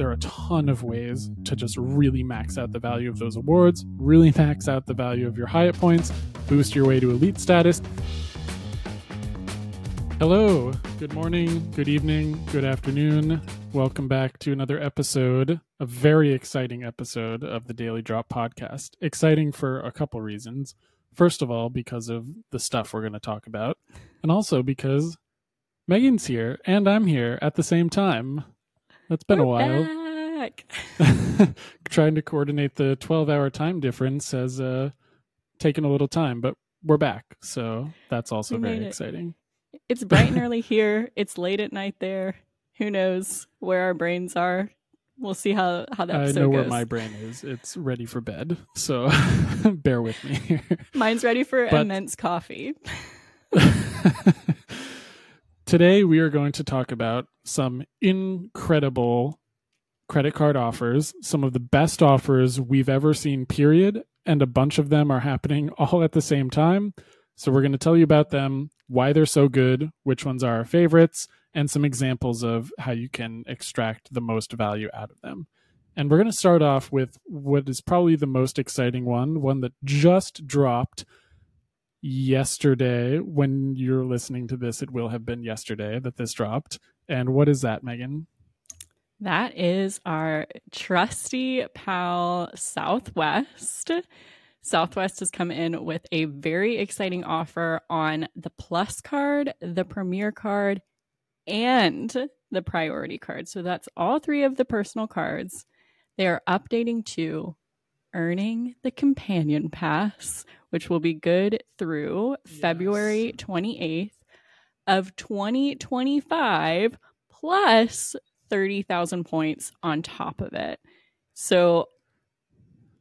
there are a ton of ways to just really max out the value of those awards, really max out the value of your Hyatt points, boost your way to elite status. Hello, good morning, good evening, good afternoon. Welcome back to another episode, a very exciting episode of the Daily Drop podcast. Exciting for a couple reasons. First of all, because of the stuff we're going to talk about, and also because Megan's here and I'm here at the same time. That's been We're a while. Back. Trying to coordinate the 12 hour time difference has uh, taken a little time, but we're back. So that's also We very it. exciting. It's bright and early here. It's late at night there. Who knows where our brains are? We'll see how how the I know goes. where my brain is. It's ready for bed. So bear with me here. Mine's ready for But- immense coffee. Today, we are going to talk about some incredible credit card offers, some of the best offers we've ever seen, period. And a bunch of them are happening all at the same time. So, we're going to tell you about them, why they're so good, which ones are our favorites, and some examples of how you can extract the most value out of them. And we're going to start off with what is probably the most exciting one, one that just dropped yesterday. When you're listening to this, it will have been yesterday that this dropped. And what is that, Megan? That is our trusty pal Southwest. Southwest has come in with a very exciting offer on the Plus card, the Premier card, and the Priority card. So that's all three of the personal cards. They are updating to earning the Companion Pass, which will be good through February 28th of 2025 plus 30,000 points on top of it. So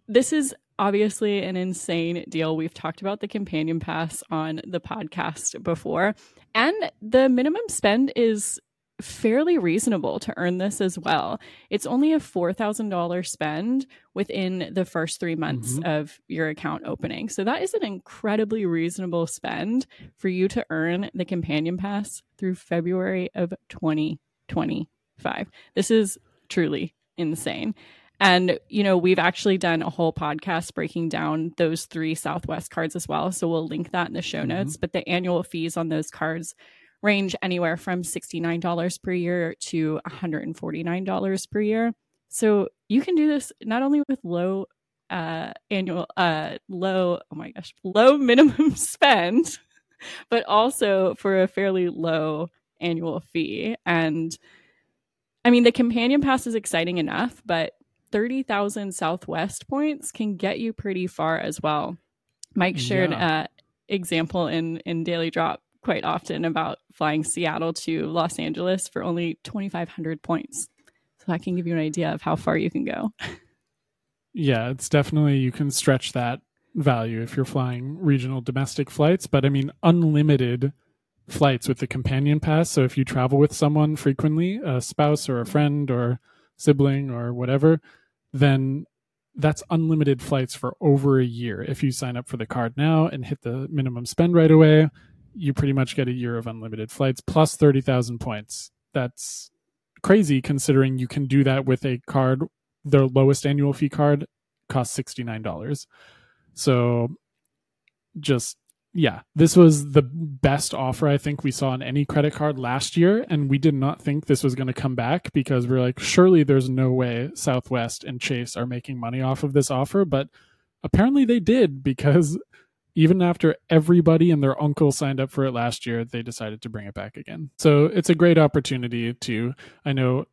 this is obviously an insane deal. We've talked about the companion pass on the podcast before, and the minimum spend is fairly reasonable to earn this as well. It's only a $4,000 spend within the first 3 months Mhm. of your account opening. So that is an incredibly reasonable spend for you to earn the companion pass through February of 2025. This is truly insane. And, you know, we've actually done a whole podcast breaking down those three Southwest cards as well. So we'll link that in the show Mhm. notes. But the annual fees on those cards range anywhere from $69 per year to $149 per year. So you can do this not only with low uh annual uh low oh my gosh low minimum spend but also for a fairly low annual fee and i mean the companion pass is exciting enough but 30,000 southwest points can get you pretty far as well mike shared Yeah. uh example in in daily drop quite often about flying seattle to los angeles for only 2500 points so that can give you an idea of how far you can go Yeah, it's definitely, you can stretch that value if you're flying regional domestic flights, but I mean, unlimited flights with the companion pass. So if you travel with someone frequently, a spouse or a friend or sibling or whatever, then that's unlimited flights for over a year. If you sign up for the card now and hit the minimum spend right away, you pretty much get a year of unlimited flights plus 30,000 points. That's crazy considering you can do that with a card their lowest annual fee card costs $69. So just yeah, this was the best offer I think we saw on any credit card last year and we did not think this was going to come back because we're like surely there's no way Southwest and Chase are making money off of this offer, but apparently they did because even after everybody and their uncle signed up for it last year, they decided to bring it back again. So it's a great opportunity to I know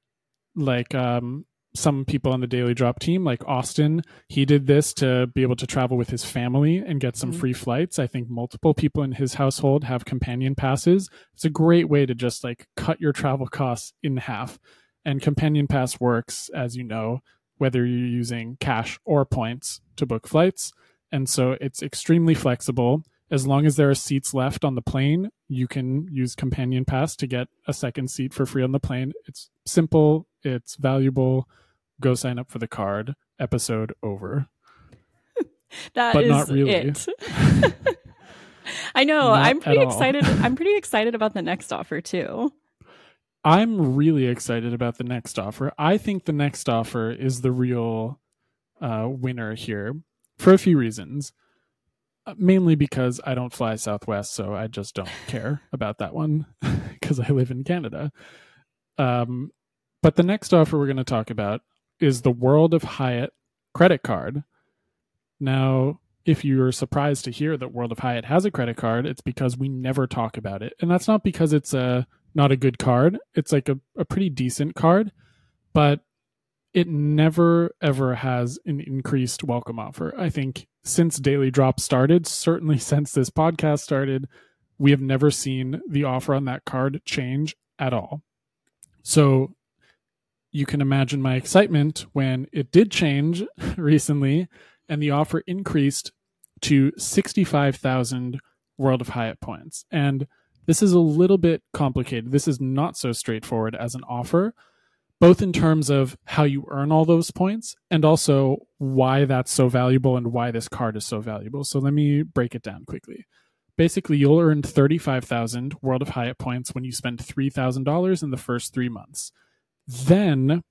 like um some people on the Daily Drop team, like Austin, he did this to be able to travel with his family and get some Mhm. free flights. I think multiple people in his household have companion passes. It's a great way to just like cut your travel costs in half. And companion pass works, as you know, whether you're using cash or points to book flights. And so it's extremely flexible. As long as there are seats left on the plane, you can use companion pass to get a second seat for free on the plane. It's simple, it's valuable go sign up for the card episode over That But is not really. it. I know. Not I'm pretty excited. I'm pretty excited about the next offer too. I'm really excited about the next offer. I think the next offer is the real uh, winner here for a few reasons. Uh, mainly because I don't fly Southwest, so I just don't care about that one because I live in Canada. Um, but the next offer we're going to talk about is the World of Hyatt credit card. Now, if you're surprised to hear that World of Hyatt has a credit card, it's because we never talk about it. And that's not because it's a not a good card. It's like a, a pretty decent card, but it never ever has an increased welcome offer. I think since Daily Drop started, certainly since this podcast started, we have never seen the offer on that card change at all. So you can imagine my excitement when it did change recently and the offer increased to 65,000 World of Hyatt points. And this is a little bit complicated. This is not so straightforward as an offer, both in terms of how you earn all those points and also why that's so valuable and why this card is so valuable. So let me break it down quickly. Basically, you'll earn 35,000 World of Hyatt points when you spend $3,000 in the first three months. Then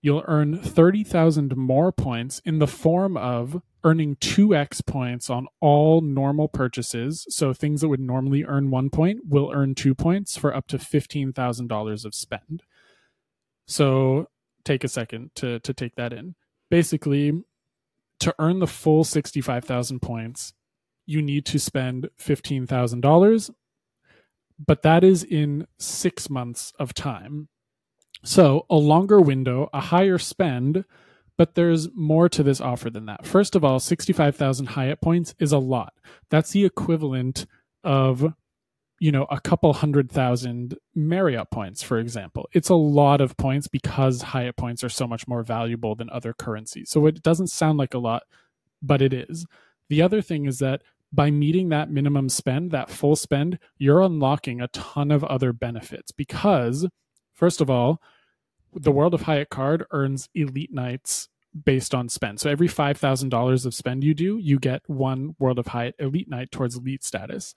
you'll earn 30,000 more points in the form of earning 2x points on all normal purchases. So things that would normally earn one point will earn two points for up to $15,000 of spend. So take a second to, to take that in. Basically, to earn the full 65,000 points, you need to spend $15,000, but that is in six months of time. So a longer window, a higher spend, but there's more to this offer than that. First of all, 65,000 Hyatt points is a lot. That's the equivalent of you know a couple hundred thousand Marriott points, for example. It's a lot of points because Hyatt points are so much more valuable than other currencies. So it doesn't sound like a lot, but it is. The other thing is that by meeting that minimum spend, that full spend, you're unlocking a ton of other benefits because, first of all, the World of Hyatt card earns elite nights based on spend. So every $5,000 of spend you do, you get one World of Hyatt elite night towards elite status.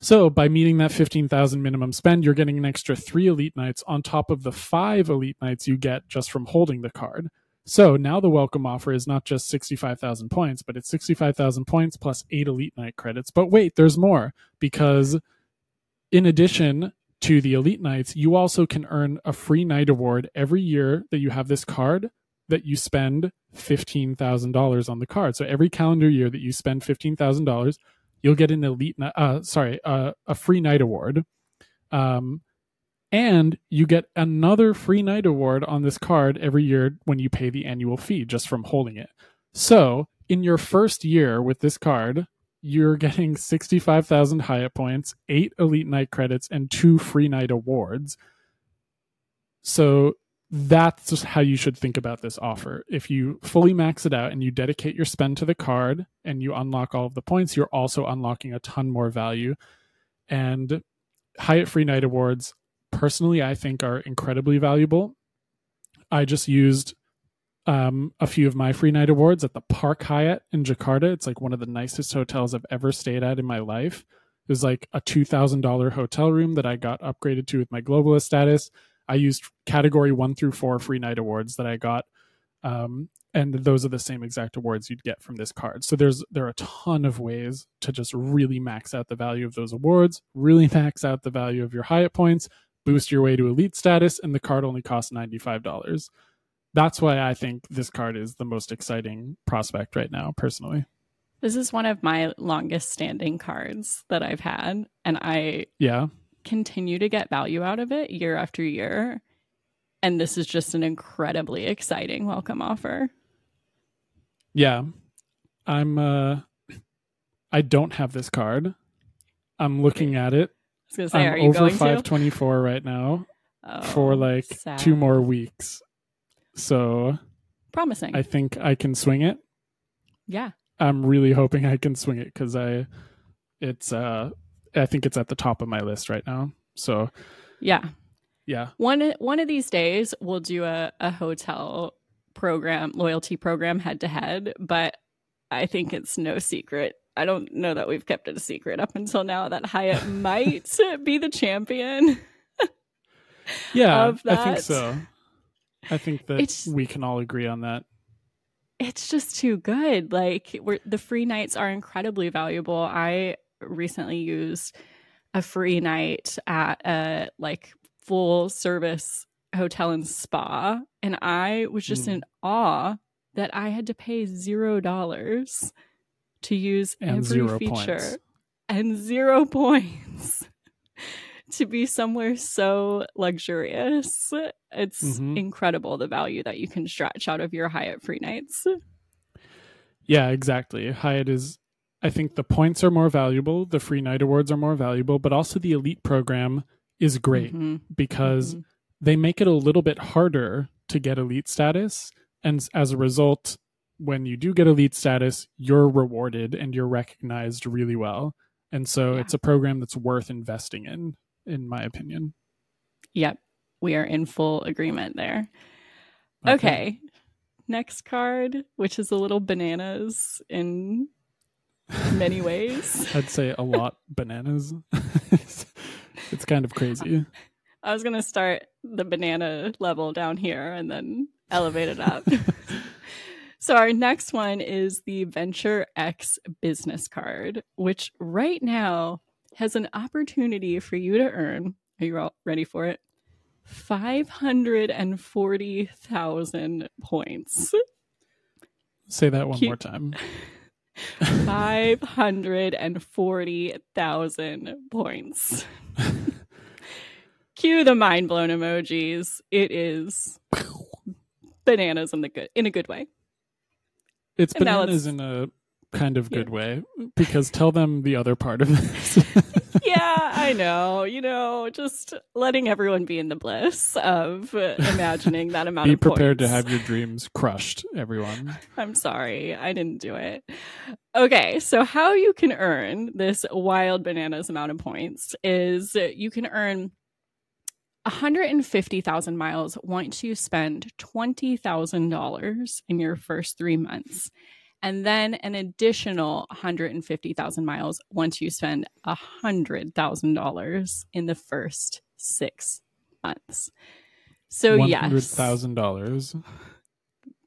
So by meeting that 15,000 minimum spend, you're getting an extra 3 elite nights on top of the 5 elite nights you get just from holding the card. So now the welcome offer is not just 65,000 points, but it's 65,000 points plus 8 elite night credits. But wait, there's more because in addition, to the Elite Nights, you also can earn a free night award every year that you have this card that you spend $15,000 on the card. So every calendar year that you spend $15,000, you'll get an elite uh sorry, uh, a free night award. Um and you get another free night award on this card every year when you pay the annual fee just from holding it. So, in your first year with this card, you're getting 65,000 Hyatt points, eight Elite Night credits, and two free night awards. So that's just how you should think about this offer. If you fully max it out and you dedicate your spend to the card and you unlock all of the points, you're also unlocking a ton more value. And Hyatt Free Night Awards, personally, I think are incredibly valuable. I just used um, a few of my free night awards at the Park Hyatt in Jakarta. It's like one of the nicest hotels I've ever stayed at in my life. It was like a $2,000 hotel room that I got upgraded to with my globalist status. I used category one through four free night awards that I got. Um, and those are the same exact awards you'd get from this card. So there's there are a ton of ways to just really max out the value of those awards, really max out the value of your Hyatt points, boost your way to elite status, and the card only costs $95 that's why I think this card is the most exciting prospect right now, personally. This is one of my longest standing cards that I've had, and I yeah continue to get value out of it year after year. And this is just an incredibly exciting welcome offer. Yeah. I'm uh I don't have this card. I'm looking at it. I was gonna say, I'm are you over 524 right now to? for Oh, like sad. two more weeks. So Promising. I think I can swing it. yeah. I'm really hoping I can swing it because I, it's uh, I think it's at the top of my list right now. So Yeah. yeah, One one of these days we'll do a, a hotel program, loyalty program head to head, but I think it's no secret. I don't know that we've kept it a secret up until now that Hyatt might be the champion. Yeah, I think so. I think that It's- we can all agree on that. it's just too good. Like we're, the free nights are incredibly valuable. I recently used a free night at a like full service hotel and spa, and I was just Mm. in awe that I had to pay zero dollars to use And every feature points. and zero points to be somewhere so luxurious. It's Mhm. incredible the value that you can stretch out of your Hyatt free nights. Yeah, exactly. Hyatt is I think the points are more valuable, the free night awards are more valuable, but also the elite program is great Mhm. because Mhm. they make it a little bit harder to get elite status and as a result when you do get elite status, you're rewarded and you're recognized really well. And so Yeah. it's a program that's worth investing in in my opinion. Yep. We are in full agreement there. Okay. Next card, which is a little bananas in many ways. I'd say a lot bananas. it's kind of crazy. I was going to start the banana level down here and then elevate it up. so, our next one is the Venture X business card, which right now has an opportunity for you to earn. Are you all ready for it? 540,000 points. Say that one Cute. more time. 540,000 points. Cue the mind blown emojis. It is bananas in the good in a good way. It's And bananas in a kind of Yeah. good way because tell them the other part of this. Yeah, I know. You know, just letting everyone be in the bliss of imagining that amount of. Be of prepared to have your dreams crushed, everyone. I'm sorry, I didn't do it. Okay, so how you can earn this wild bananas amount of points is you can earn 150,000 miles once you spend $20,000 in your first three months. And then an additional 150,000 miles once you spend $100,000 in the first six months. So, yes, thousand dollars.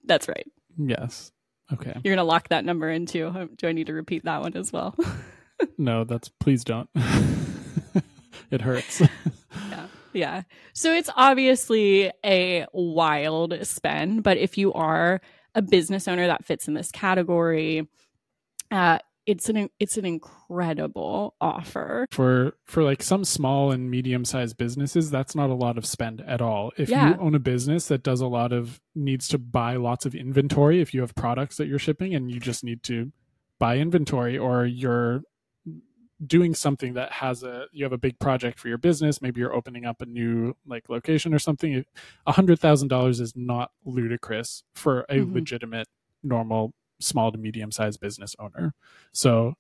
that's right. Yes. Okay. You're going to lock that number in too. Do I need to repeat that one as well? No, that's please don't. it hurts. Yeah. Yeah. So it's obviously a wild spend, but if you are a business owner that fits in this category, uh, it's an it's an incredible offer. for for like some small and medium sized businesses that's not a lot of spend at all if Yeah. you own a business that does a lot of needs to buy lots of inventory if you have products that you're shipping and you just need to buy inventory or you're doing something that has a you have a big project for your business maybe you're opening up a new like location or something a hundred thousand dollars is not ludicrous for a Mhm. legitimate normal small to medium sized business owner so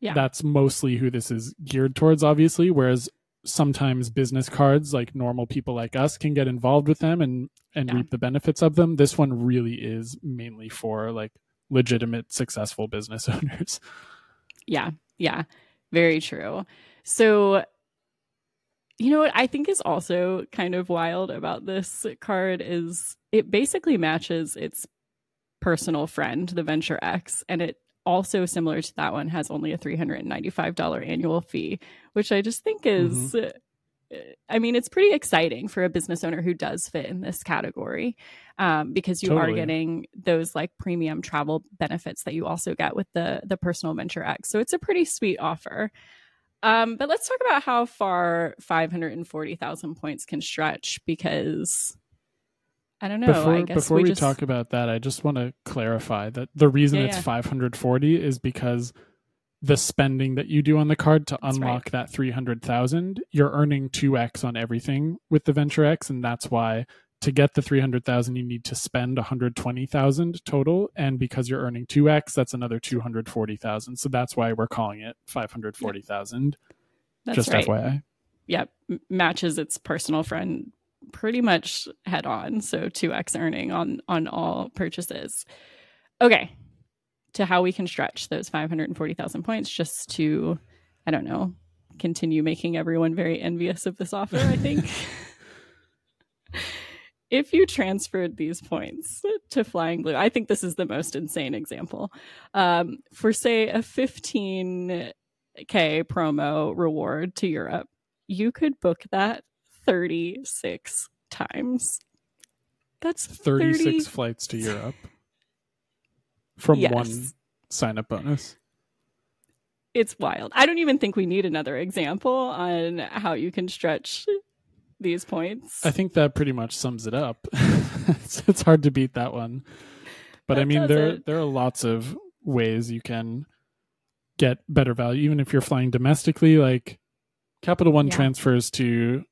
Yeah. that's mostly who this is geared towards obviously whereas sometimes business cards like normal people like us can get involved with them and and Yeah. reap the benefits of them this one really is mainly for like legitimate successful business owners Yeah. Yeah. Very true. So you know what? I think is also kind of wild about this card is it basically matches its personal friend, the Venture X, and it also similar to that one has only a $395 annual fee, which I just think is uh, I mean, it's pretty exciting for a business owner who does fit in this category um, because you are getting those like premium travel benefits that you also get with the the personal Venture X. So it's a pretty sweet offer. Um, but let's talk about how far 540,000 points can stretch because I don't know. before I guess before we, just, talk about that i just want to clarify that the reason Yeah, it's yeah. 540 is because the spending that you do on the card to That's right. unlock that 300,000 you're earning 2x on everything with the venture x and that's why to get the 300,000 you need to spend 120,000 total and because you're earning 2x that's another 240,000 so that's why we're calling it 540,000 that's just right. FYI Yep, m- matches its personal friend pretty much head on. So 2x earning on on all purchases. Okay. To how we can stretch those 540,000 points just to I don't know, continue making everyone very envious of this offer, I think. if you transferred these points to Flying Blue, I think this is the most insane example. Um, for say a 15k promo reward to Europe, you could book that 36 times. That's 36 30... flights to Europe from yes. one sign up bonus. It's wild. I don't even think we need another example on how you can stretch these points. I think that pretty much sums it up. it's, it's, hard to beat that one. But that I mean there it. there are lots of ways you can get better value even if you're flying domestically like Capital One yeah. transfers to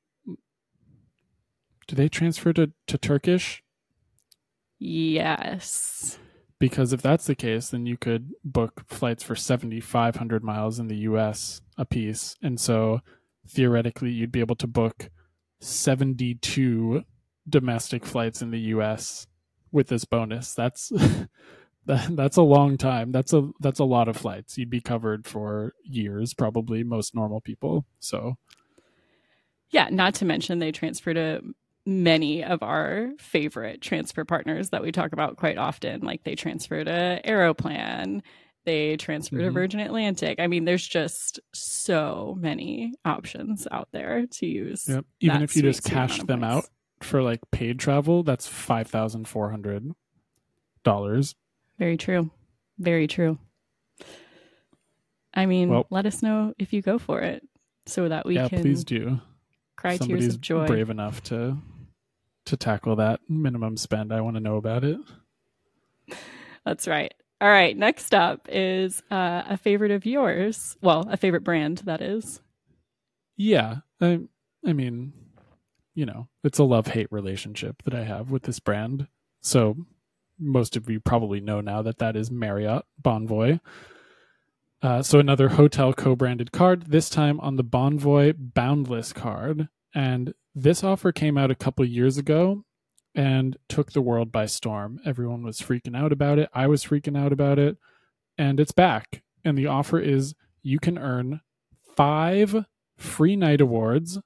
do they transfer to, to Turkish? Yes. Because if that's the case, then you could book flights for 7,500 miles in the US a piece. And so theoretically, you'd be able to book 72 domestic flights in the US with this bonus. That's. that, that's a long time. That's a that's a lot of flights. You'd be covered for years, probably most normal people. So, yeah. Not to mention they transfer to many of our favorite transfer partners that we talk about quite often. Like they transfer to Aeroplan, they transfer mm-hmm. to Virgin Atlantic. I mean, there's just so many options out there to use. Yep. Even if you just cash them out for like paid travel, that's five thousand four hundred dollars. Very true. Very true. I mean, well, let us know if you go for it so that we yeah, can. please do. Cry Somebody's tears of joy. Brave enough to to tackle that minimum spend. I want to know about it. That's right. All right. Next up is uh, a favorite of yours. Well, a favorite brand, that is. Yeah. I, I mean, you know, it's a love hate relationship that I have with this brand. So most of you probably know now that that is Marriott Bonvoy. Uh, so another hotel co-branded card, this time on the Bonvoy Boundless card. And this offer came out a couple years ago and took the world by storm. Everyone was freaking out about it. I was freaking out about it. And it's back. And the offer is you can earn five free night awards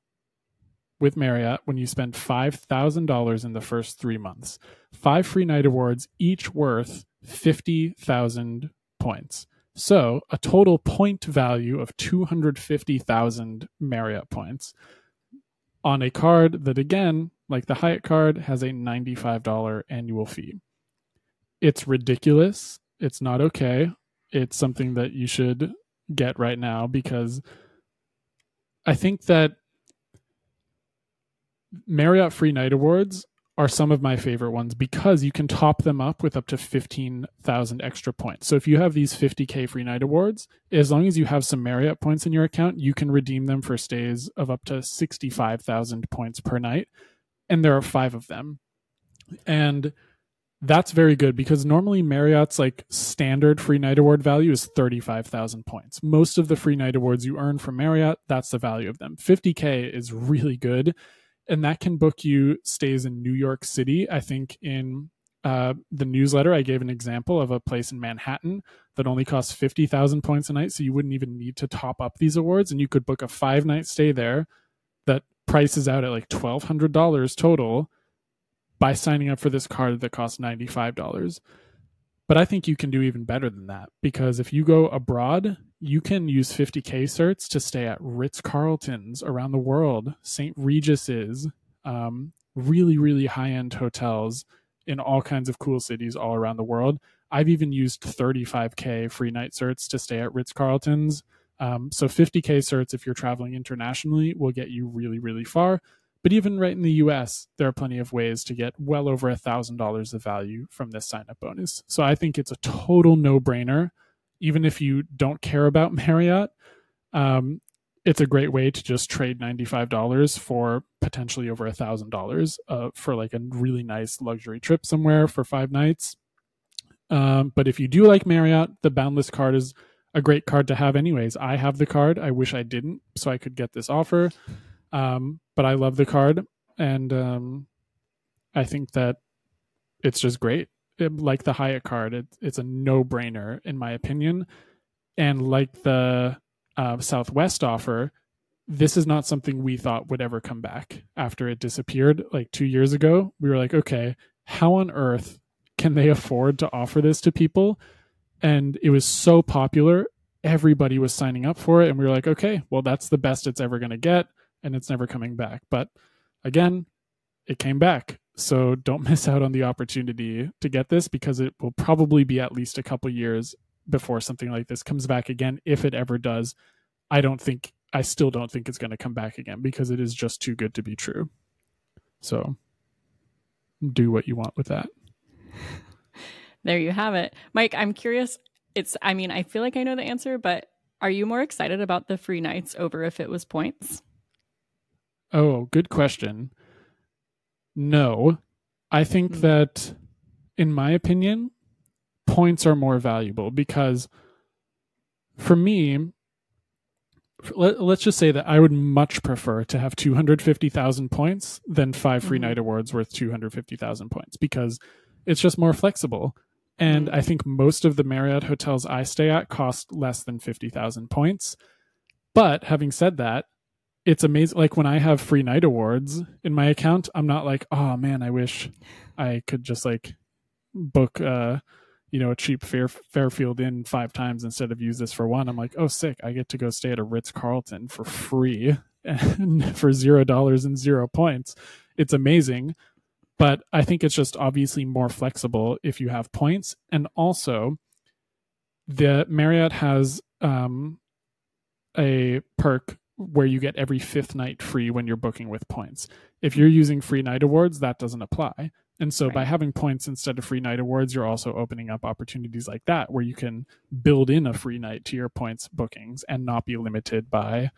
with Marriott when you spend $5,000 in the first three months. Five free night awards, each worth 50,000 points. So a total point value of 250,000 Marriott points on a card that, again, like the Hyatt card, has a $95 annual fee. It's ridiculous. It's not okay. It's something that you should get right now because I think that Marriott Free Night Awards are some of my favorite ones because you can top them up with up to 15,000 extra points. So if you have these 50k free night awards, as long as you have some Marriott points in your account, you can redeem them for stays of up to 65,000 points per night. And there are 5 of them. And that's very good because normally Marriott's like standard free night award value is 35,000 points. Most of the free night awards you earn from Marriott, that's the value of them. 50k is really good and that can book you stays in New York City. I think in uh, the newsletter, I gave an example of a place in Manhattan that only costs 50,000 points a night. So you wouldn't even need to top up these awards. And you could book a five night stay there that prices out at like $1,200 total by signing up for this card that costs $95. But I think you can do even better than that because if you go abroad, you can use 50k certs to stay at Ritz Carltons around the world, St. Regis's, um, really, really high end hotels in all kinds of cool cities all around the world. I've even used 35k free night certs to stay at Ritz Carltons. Um, so 50k certs, if you're traveling internationally, will get you really, really far. But even right in the US, there are plenty of ways to get well over a $1,000 of value from this sign up bonus. So I think it's a total no brainer even if you don't care about Marriott, um, it's a great way to just trade $95 for potentially over a thousand dollars uh, for like a really nice luxury trip somewhere for five nights. Um, but if you do like Marriott, the Boundless card is a great card to have anyways. I have the card. I wish I didn't so I could get this offer. Um, but I love the card and um, I think that it's just great like the Hyatt card, it, it's a no brainer in my opinion. And like the uh, Southwest offer, this is not something we thought would ever come back after it disappeared like two years ago. We were like, okay, how on earth can they afford to offer this to people? And it was so popular, everybody was signing up for it. And we were like, okay, well, that's the best it's ever going to get. And it's never coming back. But again, it came back. So don't miss out on the opportunity to get this because it will probably be at least a couple years before something like this comes back again, if it ever does. I don't think I still don't think it's going to come back again because it is just too good to be true. So do what you want with that. There you have it. Mike, I'm curious. It's, I mean, I feel like I know the answer, but are you more excited about the free nights over if it was points? Oh, good question. No. I think mm. that, in my opinion, points are more valuable because for me, let, us just say that I would much prefer to have 250,000 points than five free mm-hmm. night awards worth 250,000 points because it's just more flexible. And mm-hmm. I think most of the Marriott hotels I stay at cost less than 50,000 points. But having said that, it's amazing. Like when I have free night awards in my account, I'm not like, oh man, I wish I could just like book uh you know a cheap Fair, Fairfield Inn five times instead of use this for one. I'm like, oh, sick! I get to go stay at a Ritz Carlton for free and for zero dollars and zero points. It's amazing, but I think it's just obviously more flexible if you have points, and also the Marriott has um, a perk where you get every fifth night free when you're booking with points. If you're using free night awards, that doesn't apply. And so right. by having points instead of free night awards, you're also opening up opportunities like that where you can build in a free night to your points bookings and not be limited by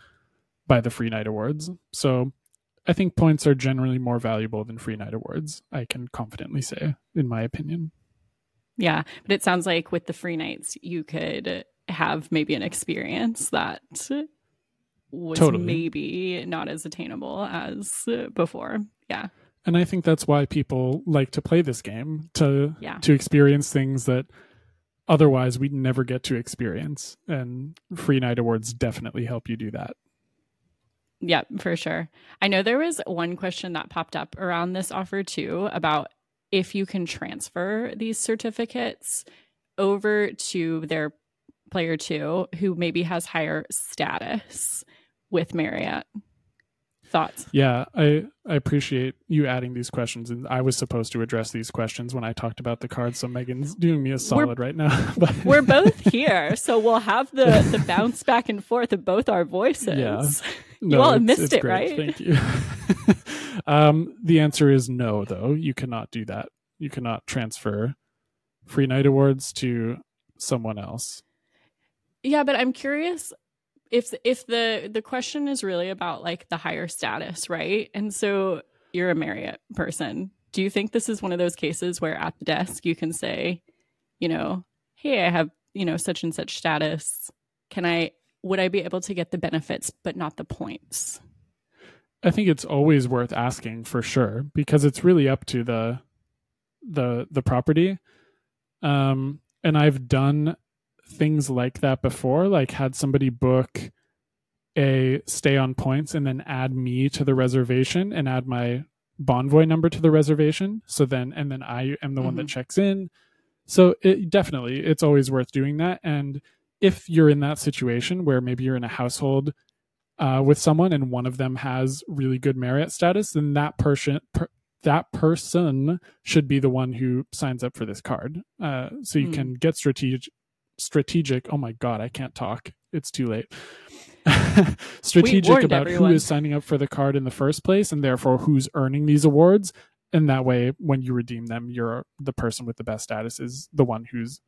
by the free night awards. So I think points are generally more valuable than free night awards. I can confidently say in my opinion. Yeah, but it sounds like with the free nights you could have maybe an experience that was totally. maybe not as attainable as before. Yeah and I think that's why people like to play this game to yeah. to experience things that otherwise we'd never get to experience. And free night awards definitely help you do that. Yeah, for sure. I know there was one question that popped up around this offer too about if you can transfer these certificates over to their player two who maybe has higher status with Marriott. Thoughts? Yeah, I I appreciate you adding these questions, and I was supposed to address these questions when I talked about the cards. So Megan's doing me a solid we're, right now. but we're both here, so we'll have the the bounce back and forth of both our voices. Yeah. No, you all have missed it, great. right? Thank you. um, the answer is no, though. You cannot do that. You cannot transfer free night awards to someone else. Yeah, but I'm curious if if the the question is really about like the higher status, right? And so you're a Marriott person. Do you think this is one of those cases where at the desk you can say, you know, hey, I have, you know, such and such status. Can I would I be able to get the benefits but not the points? I think it's always worth asking for sure because it's really up to the the the property. Um and I've done things like that before, like had somebody book a stay on points and then add me to the reservation and add my Bonvoy number to the reservation. So then, and then I am the mm-hmm. one that mm-hmm. checks in. So it definitely, it's always worth doing that. And if you're in that situation where maybe you're in a household uh, with someone and one of them has really good Marriott status, then that person, per, that person should be the one who signs up for this card. Uh, so you mm. can get strategic, strategic. Oh my God, I can't talk. It's too late. strategic about everyone. who is signing up for the card in the first place and therefore who's earning these awards. And that way, when you redeem them, you're the person with the best status is the one who's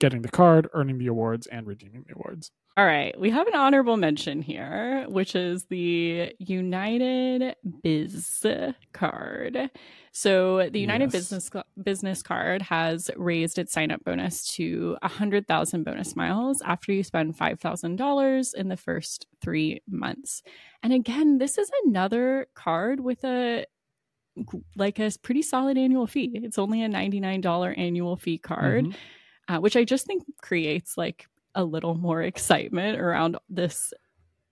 getting the card, earning the awards, and redeeming the awards. All right. We have an honorable mention here, which is the United Biz card. So the United yes. Business Business Card has raised its sign up bonus to 100,000 bonus miles after you spend $5,000 in the first 3 months. And again, this is another card with a like a pretty solid annual fee. It's only a $99 annual fee card, mm-hmm. Uh, which I just think creates like a little more excitement around this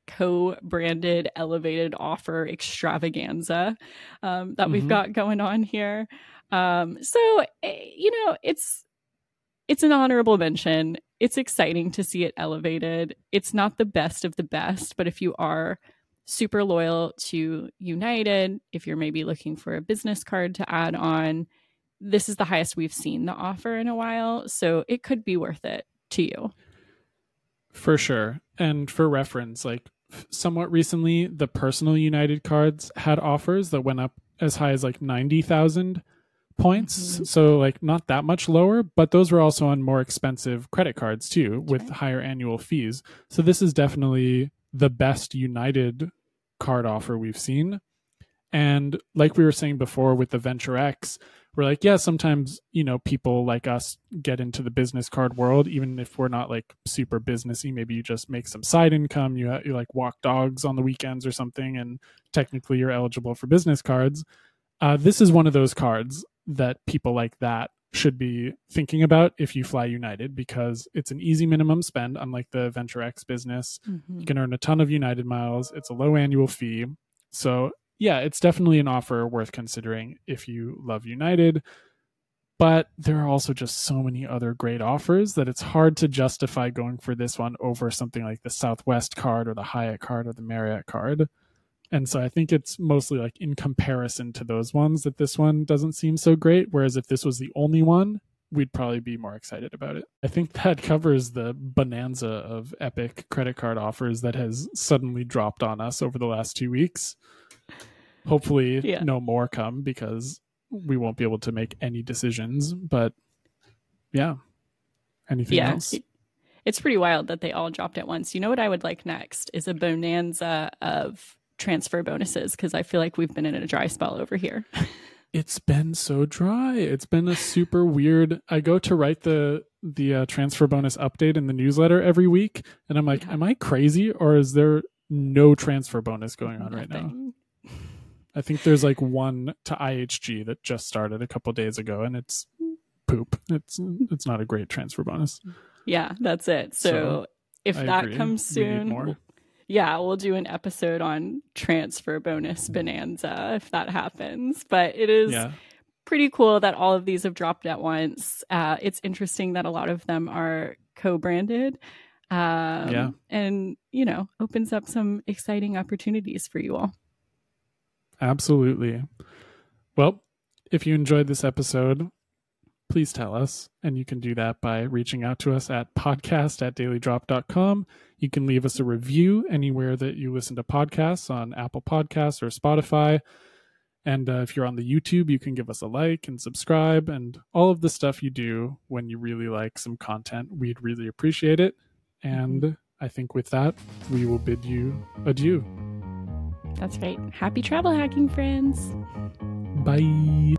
co-branded elevated offer extravaganza um, that mm-hmm. we've got going on here. Um, so eh, you know, it's it's an honorable mention. It's exciting to see it elevated. It's not the best of the best, but if you are super loyal to United, if you're maybe looking for a business card to add on, this is the highest we've seen the offer in a while. So it could be worth it to you. For sure. And for reference, like somewhat recently, the personal United cards had offers that went up as high as like 90,000 points. Mm-hmm. So, like, not that much lower, but those were also on more expensive credit cards too, with higher annual fees. So, this is definitely the best United card offer we've seen. And like we were saying before with the Venture X, we're like, yeah, sometimes, you know, people like us get into the business card world, even if we're not like super businessy. Maybe you just make some side income, you, you like walk dogs on the weekends or something, and technically you're eligible for business cards. Uh, this is one of those cards that people like that should be thinking about if you fly United because it's an easy minimum spend, unlike the Venture X business. Mm-hmm. You can earn a ton of United miles, it's a low annual fee. So yeah, it's definitely an offer worth considering if you love United. But there are also just so many other great offers that it's hard to justify going for this one over something like the Southwest card or the Hyatt card or the Marriott card. And so I think it's mostly like in comparison to those ones that this one doesn't seem so great. Whereas if this was the only one, we'd probably be more excited about it. I think that covers the bonanza of epic credit card offers that has suddenly dropped on us over the last two weeks. Hopefully, yeah. no more come because we won't be able to make any decisions. But yeah, anything yeah. else? It's pretty wild that they all dropped at once. You know what I would like next is a bonanza of transfer bonuses because I feel like we've been in a dry spell over here. it's been so dry. It's been a super weird. I go to write the the uh, transfer bonus update in the newsletter every week, and I'm like, yeah. am I crazy or is there no transfer bonus going on Nothing. right now? I think there's like one to IHG that just started a couple days ago, and it's poop. It's it's not a great transfer bonus. Yeah, that's it. So, so if I that agree. comes soon, yeah, we'll do an episode on transfer bonus bonanza if that happens. But it is yeah. pretty cool that all of these have dropped at once. Uh, it's interesting that a lot of them are co-branded. Um, yeah, and you know, opens up some exciting opportunities for you all. Absolutely. Well, if you enjoyed this episode, please tell us. And you can do that by reaching out to us at podcast at dailydrop.com. You can leave us a review anywhere that you listen to podcasts on Apple Podcasts or Spotify. And uh, if you're on the YouTube, you can give us a like and subscribe and all of the stuff you do when you really like some content. We'd really appreciate it. And I think with that, we will bid you adieu. That's right. Happy travel hacking, friends. Bye.